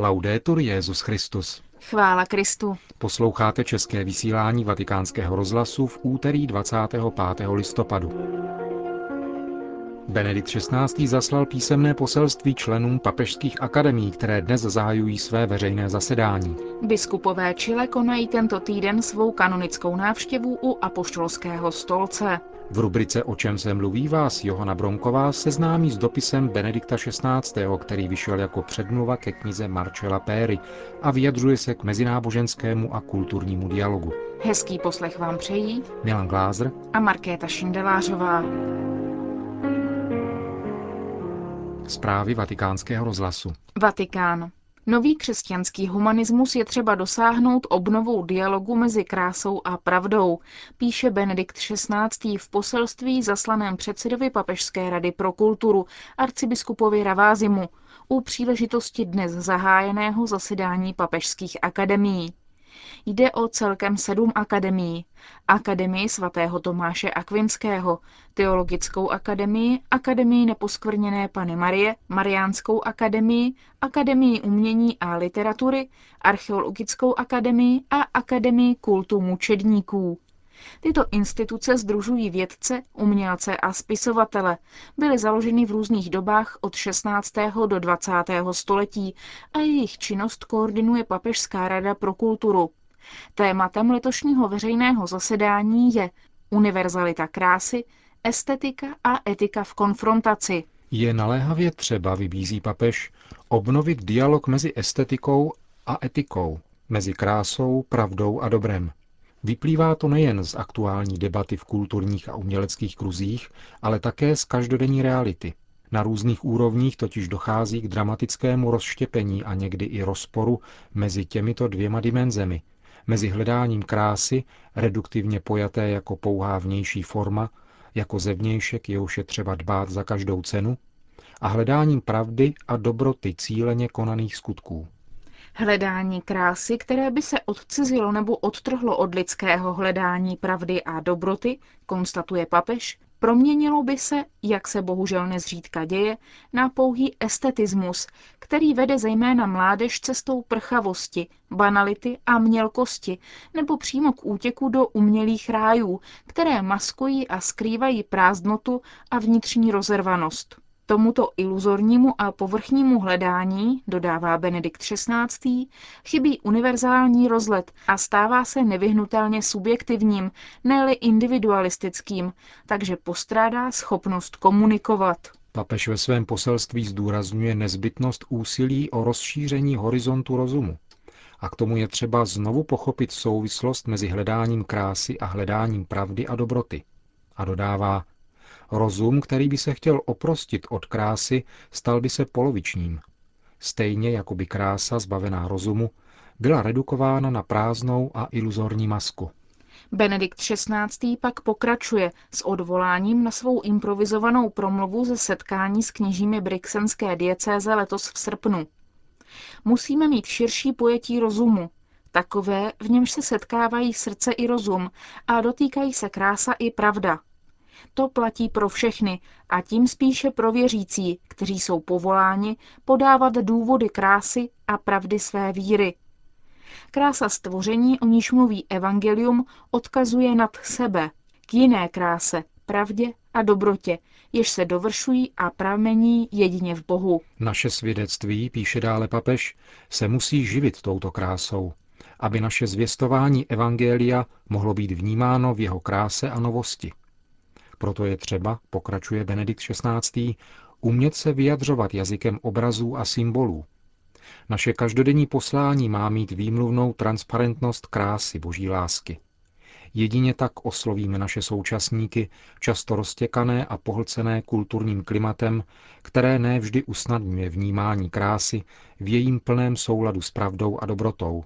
Laudetur Jezus Christus. Chvála Kristu. Posloucháte české vysílání Vatikánského rozhlasu v úterý 25. listopadu. Benedikt XVI. zaslal písemné poselství členům papežských akademií, které dnes zahajují své veřejné zasedání. Biskupové Čile konají tento týden svou kanonickou návštěvu u apoštolského stolce. V rubrice O čem se mluví vás Johana Bronková seznámí s dopisem Benedikta XVI., který vyšel jako předmluva ke knize Marcella Péry a vyjadřuje se k mezináboženskému a kulturnímu dialogu. Hezký poslech vám přejí Milan Glázer a Markéta Šindelářová. Zprávy vatikánského rozhlasu. Vatikán. Nový křesťanský humanismus je třeba dosáhnout obnovou dialogu mezi krásou a pravdou, píše Benedikt XVI. v poselství zaslaném předsedovi Papežské rady pro kulturu arcibiskupovi Ravázimu u příležitosti dnes zahájeného zasedání papežských akademií. Jde o celkem sedm akademií. Akademii svatého Tomáše Akvinského, Teologickou akademii, Akademii neposkvrněné Pany Marie, Mariánskou akademii, Akademii umění a literatury, Archeologickou akademii a Akademii kultu mučedníků. Tyto instituce združují vědce, umělce a spisovatele. Byly založeny v různých dobách od 16. do 20. století a jejich činnost koordinuje Papežská rada pro kulturu. Tématem letošního veřejného zasedání je univerzalita krásy, estetika a etika v konfrontaci. Je naléhavě třeba, vybízí papež, obnovit dialog mezi estetikou a etikou, mezi krásou, pravdou a dobrem. Vyplývá to nejen z aktuální debaty v kulturních a uměleckých kruzích, ale také z každodenní reality. Na různých úrovních totiž dochází k dramatickému rozštěpení a někdy i rozporu mezi těmito dvěma dimenzemi, mezi hledáním krásy, reduktivně pojaté jako pouhá vnější forma, jako zevnějšek, jehož je třeba dbát za každou cenu, a hledáním pravdy a dobroty cíleně konaných skutků. Hledání krásy, které by se odcizilo nebo odtrhlo od lidského hledání pravdy a dobroty, konstatuje papež, proměnilo by se, jak se bohužel nezřídka děje, na pouhý estetismus, který vede zejména mládež cestou prchavosti, banality a mělkosti, nebo přímo k útěku do umělých rájů, které maskují a skrývají prázdnotu a vnitřní rozervanost. Tomuto iluzornímu a povrchnímu hledání, dodává Benedikt XVI., chybí univerzální rozlet a stává se nevyhnutelně subjektivním, ne individualistickým, takže postrádá schopnost komunikovat. Papež ve svém poselství zdůrazňuje nezbytnost úsilí o rozšíření horizontu rozumu. A k tomu je třeba znovu pochopit souvislost mezi hledáním krásy a hledáním pravdy a dobroty. A dodává, Rozum, který by se chtěl oprostit od krásy, stal by se polovičním. Stejně jako by krása zbavená rozumu byla redukována na prázdnou a iluzorní masku. Benedikt XVI. pak pokračuje s odvoláním na svou improvizovanou promluvu ze setkání s kněžími Brixenské diecéze letos v srpnu. Musíme mít širší pojetí rozumu, takové, v němž se setkávají srdce i rozum a dotýkají se krása i pravda, to platí pro všechny a tím spíše pro věřící, kteří jsou povoláni podávat důvody krásy a pravdy své víry. Krása stvoření, o níž mluví evangelium, odkazuje nad sebe, k jiné kráse, pravdě a dobrotě, jež se dovršují a pramení jedině v Bohu. Naše svědectví, píše dále papež, se musí živit touto krásou, aby naše zvěstování evangelia mohlo být vnímáno v jeho kráse a novosti. Proto je třeba, pokračuje Benedikt XVI., umět se vyjadřovat jazykem obrazů a symbolů. Naše každodenní poslání má mít výmluvnou transparentnost krásy boží lásky. Jedině tak oslovíme naše současníky, často roztěkané a pohlcené kulturním klimatem, které nevždy usnadňuje vnímání krásy v jejím plném souladu s pravdou a dobrotou.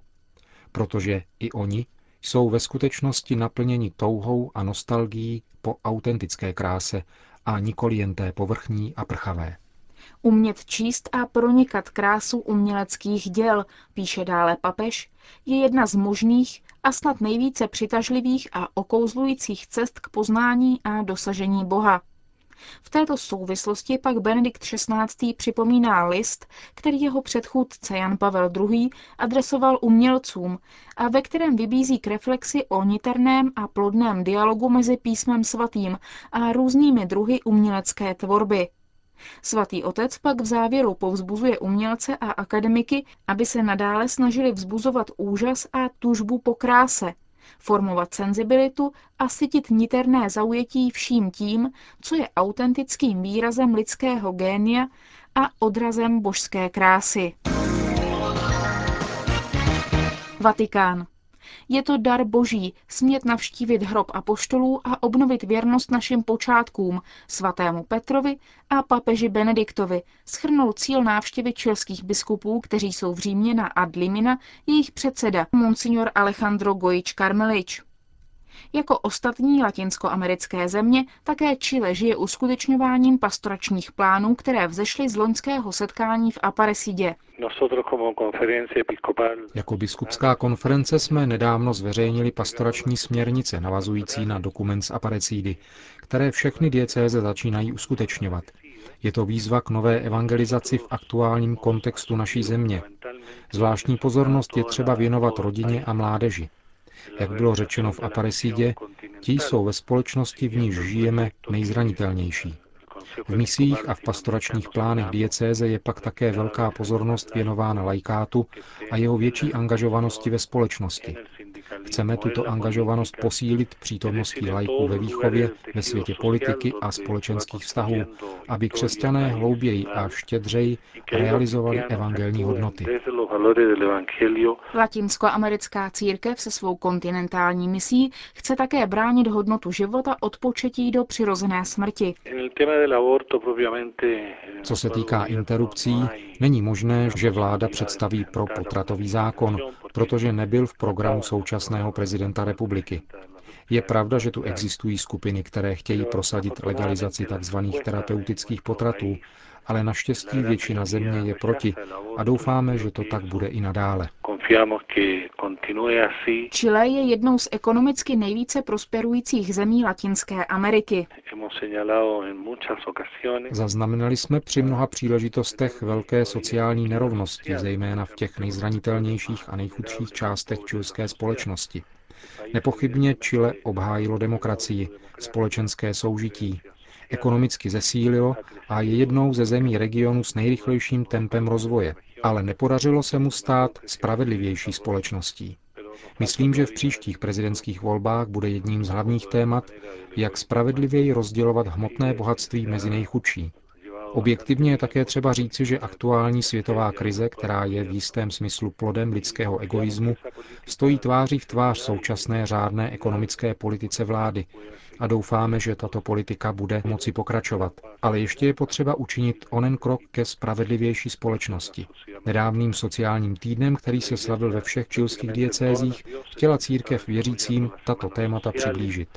Protože i oni jsou ve skutečnosti naplněni touhou a nostalgií po autentické kráse a nikoli jen té povrchní a prchavé. Umět číst a pronikat krásu uměleckých děl, píše dále papež, je jedna z možných a snad nejvíce přitažlivých a okouzlujících cest k poznání a dosažení Boha. V této souvislosti pak Benedikt XVI. připomíná list, který jeho předchůdce Jan Pavel II. adresoval umělcům a ve kterém vybízí k reflexi o niterném a plodném dialogu mezi písmem svatým a různými druhy umělecké tvorby. Svatý otec pak v závěru povzbuzuje umělce a akademiky, aby se nadále snažili vzbuzovat úžas a tužbu po kráse, formovat senzibilitu a sytit niterné zaujetí vším tím, co je autentickým výrazem lidského génia a odrazem božské krásy. Vatikán. Je to dar boží smět navštívit hrob apoštolů a obnovit věrnost našim počátkům, svatému Petrovi a papeži Benediktovi, schrnul cíl návštěvy čilských biskupů, kteří jsou v Římě na Adlimina, jejich předseda, monsignor Alejandro Gojič Karmelič. Jako ostatní latinskoamerické země také Chile žije uskutečňováním pastoračních plánů, které vzešly z loňského setkání v Aparecidě. Jako biskupská konference jsme nedávno zveřejnili pastorační směrnice navazující na dokument z Aparecidy, které všechny diecéze začínají uskutečňovat. Je to výzva k nové evangelizaci v aktuálním kontextu naší země. Zvláštní pozornost je třeba věnovat rodině a mládeži. Jak bylo řečeno v Aparesidě, ti jsou ve společnosti, v níž žijeme, nejzranitelnější. V misích a v pastoračních plánech diecéze je pak také velká pozornost věnována lajkátu a jeho větší angažovanosti ve společnosti. Chceme tuto angažovanost posílit přítomností lajků ve výchově, ve světě politiky a společenských vztahů, aby křesťané hlouběji a štědřeji realizovali evangelní hodnoty. Latinskoamerická církev se svou kontinentální misí chce také bránit hodnotu života od početí do přirozené smrti. Co se týká interrupcí, není možné, že vláda představí pro potratový zákon, protože nebyl v programu současného prezidenta republiky. Je pravda, že tu existují skupiny, které chtějí prosadit legalizaci tzv. terapeutických potratů, ale naštěstí většina země je proti a doufáme, že to tak bude i nadále. Chile je jednou z ekonomicky nejvíce prosperujících zemí Latinské Ameriky. Zaznamenali jsme při mnoha příležitostech velké sociální nerovnosti, zejména v těch nejzranitelnějších a nejchudších částech čilské společnosti. Nepochybně Chile obhájilo demokracii, společenské soužití, ekonomicky zesílilo a je jednou ze zemí regionu s nejrychlejším tempem rozvoje, ale nepodařilo se mu stát spravedlivější společností. Myslím, že v příštích prezidentských volbách bude jedním z hlavních témat, jak spravedlivěji rozdělovat hmotné bohatství mezi nejchudší. Objektivně je také třeba říci, že aktuální světová krize, která je v jistém smyslu plodem lidského egoismu, stojí tváří v tvář současné řádné ekonomické politice vlády a doufáme, že tato politika bude moci pokračovat. Ale ještě je potřeba učinit onen krok ke spravedlivější společnosti. Nedávným sociálním týdnem, který se slavil ve všech čilských diecézích, chtěla církev věřícím tato témata přiblížit.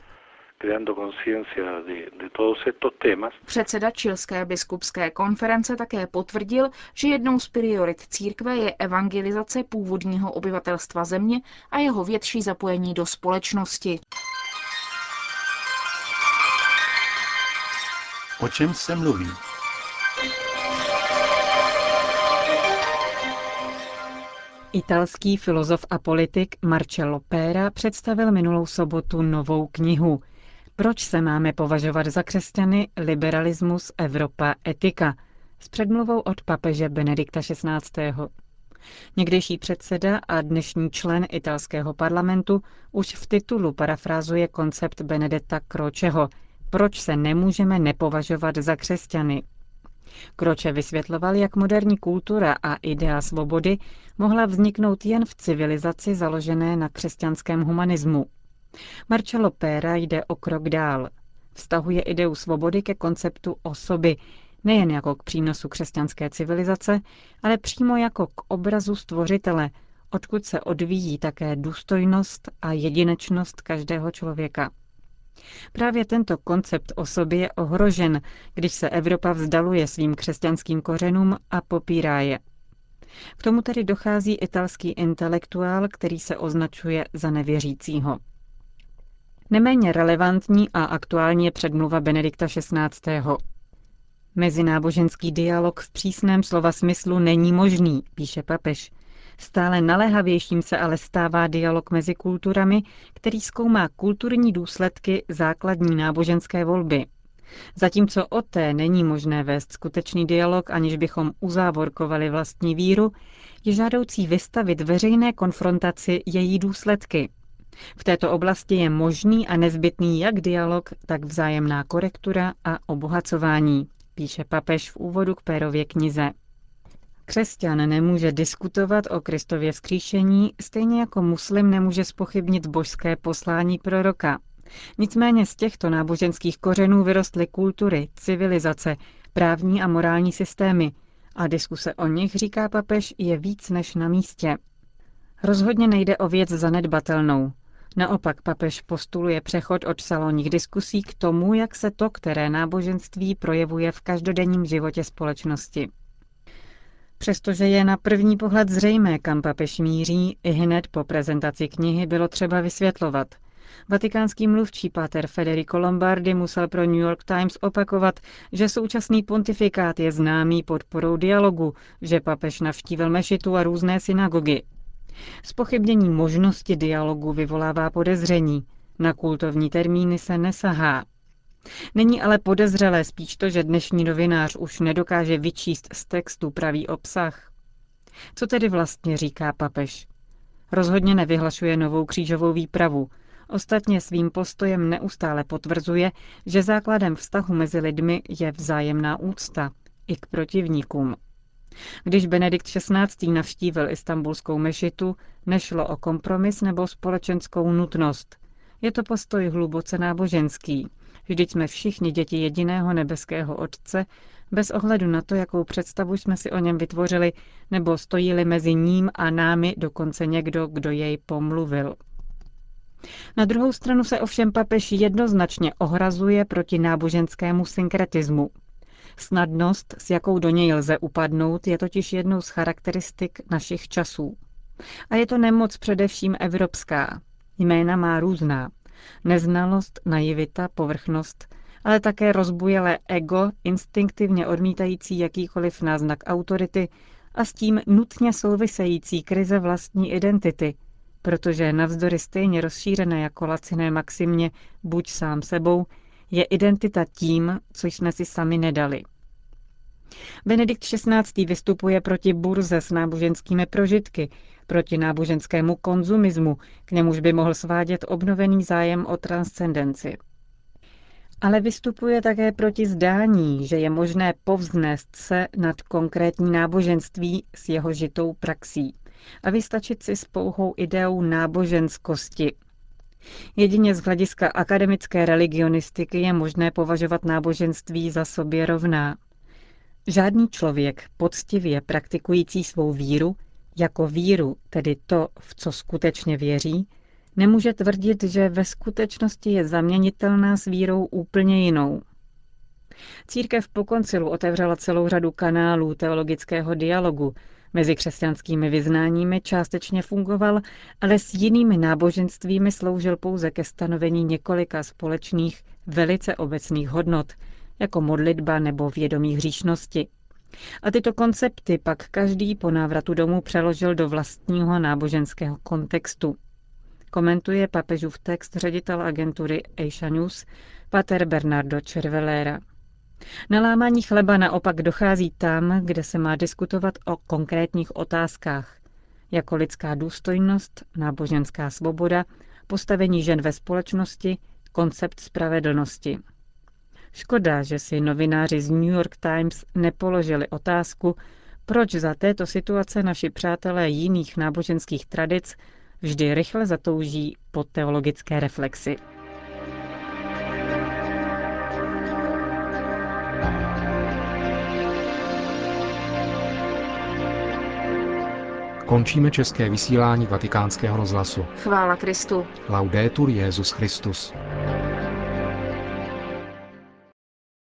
Předseda Čilské biskupské konference také potvrdil, že jednou z priorit církve je evangelizace původního obyvatelstva země a jeho větší zapojení do společnosti. O čem se mluví? Italský filozof a politik Marcello Pera představil minulou sobotu novou knihu Proč se máme považovat za křesťany? Liberalismus, Evropa, etika s předmluvou od papeže Benedikta XVI. Někdejší předseda a dnešní člen italského parlamentu už v titulu parafrázuje koncept Benedetta Croceho – proč se nemůžeme nepovažovat za křesťany. Kroče vysvětloval, jak moderní kultura a idea svobody mohla vzniknout jen v civilizaci založené na křesťanském humanismu. Marcello Pera jde o krok dál. Vztahuje ideu svobody ke konceptu osoby, nejen jako k přínosu křesťanské civilizace, ale přímo jako k obrazu stvořitele, odkud se odvíjí také důstojnost a jedinečnost každého člověka. Právě tento koncept osoby je ohrožen, když se Evropa vzdaluje svým křesťanským kořenům a popírá je. K tomu tedy dochází italský intelektuál, který se označuje za nevěřícího. Neméně relevantní a aktuální je předmluva Benedikta XVI. Mezináboženský dialog v přísném slova smyslu není možný, píše papež. Stále naléhavějším se ale stává dialog mezi kulturami, který zkoumá kulturní důsledky základní náboženské volby. Zatímco o té není možné vést skutečný dialog, aniž bychom uzávorkovali vlastní víru, je žádoucí vystavit veřejné konfrontaci její důsledky. V této oblasti je možný a nezbytný jak dialog, tak vzájemná korektura a obohacování, píše papež v úvodu k Pérově knize. Křesťan nemůže diskutovat o Kristově vzkříšení, stejně jako muslim nemůže spochybnit božské poslání proroka. Nicméně z těchto náboženských kořenů vyrostly kultury, civilizace, právní a morální systémy a diskuse o nich, říká papež, je víc než na místě. Rozhodně nejde o věc zanedbatelnou. Naopak papež postuluje přechod od salonních diskusí k tomu, jak se to, které náboženství projevuje v každodenním životě společnosti. Přestože je na první pohled zřejmé, kam papež míří, i hned po prezentaci knihy bylo třeba vysvětlovat. Vatikánský mluvčí páter Federico Lombardi musel pro New York Times opakovat, že současný pontifikát je známý podporou dialogu, že papež navštívil mešitu a různé synagogy. Spochybnění možnosti dialogu vyvolává podezření. Na kultovní termíny se nesahá. Není ale podezřelé spíš to, že dnešní novinář už nedokáže vyčíst z textu pravý obsah. Co tedy vlastně říká papež? Rozhodně nevyhlašuje novou křížovou výpravu. Ostatně svým postojem neustále potvrzuje, že základem vztahu mezi lidmi je vzájemná úcta i k protivníkům. Když Benedikt XVI. navštívil istambulskou mešitu, nešlo o kompromis nebo společenskou nutnost. Je to postoj hluboce náboženský. Vždyť jsme všichni děti jediného nebeského Otce, bez ohledu na to, jakou představu jsme si o něm vytvořili, nebo stojili mezi ním a námi dokonce někdo, kdo jej pomluvil. Na druhou stranu se ovšem papež jednoznačně ohrazuje proti náboženskému synkretismu. Snadnost, s jakou do něj lze upadnout, je totiž jednou z charakteristik našich časů. A je to nemoc především evropská. Jména má různá. Neznalost, naivita, povrchnost, ale také rozbujelé ego, instinktivně odmítající jakýkoliv náznak autority a s tím nutně související krize vlastní identity, protože navzdory stejně rozšířené jako laciné maximě buď sám sebou, je identita tím, co jsme si sami nedali. Benedikt XVI. vystupuje proti burze s náboženskými prožitky, proti náboženskému konzumismu, k němuž by mohl svádět obnovený zájem o transcendenci. Ale vystupuje také proti zdání, že je možné povznést se nad konkrétní náboženství s jeho žitou praxí a vystačit si s pouhou ideou náboženskosti, Jedině z hlediska akademické religionistiky je možné považovat náboženství za sobě rovná. Žádný člověk poctivě praktikující svou víru, jako víru, tedy to, v co skutečně věří, nemůže tvrdit, že ve skutečnosti je zaměnitelná s vírou úplně jinou. Církev po koncilu otevřela celou řadu kanálů teologického dialogu, Mezi křesťanskými vyznáními částečně fungoval, ale s jinými náboženstvími sloužil pouze ke stanovení několika společných, velice obecných hodnot, jako modlitba nebo vědomí hříšnosti. A tyto koncepty pak každý po návratu domů přeložil do vlastního náboženského kontextu. Komentuje papežův text ředitel agentury Asia News, pater Bernardo Cervelera. Na lámání chleba naopak dochází tam, kde se má diskutovat o konkrétních otázkách, jako lidská důstojnost, náboženská svoboda, postavení žen ve společnosti, koncept spravedlnosti. Škoda, že si novináři z New York Times nepoložili otázku, proč za této situace naši přátelé jiných náboženských tradic vždy rychle zatouží po teologické reflexi. Končíme české vysílání vatikánského rozhlasu. Chvála Kristu. Laudetur Jezus Christus.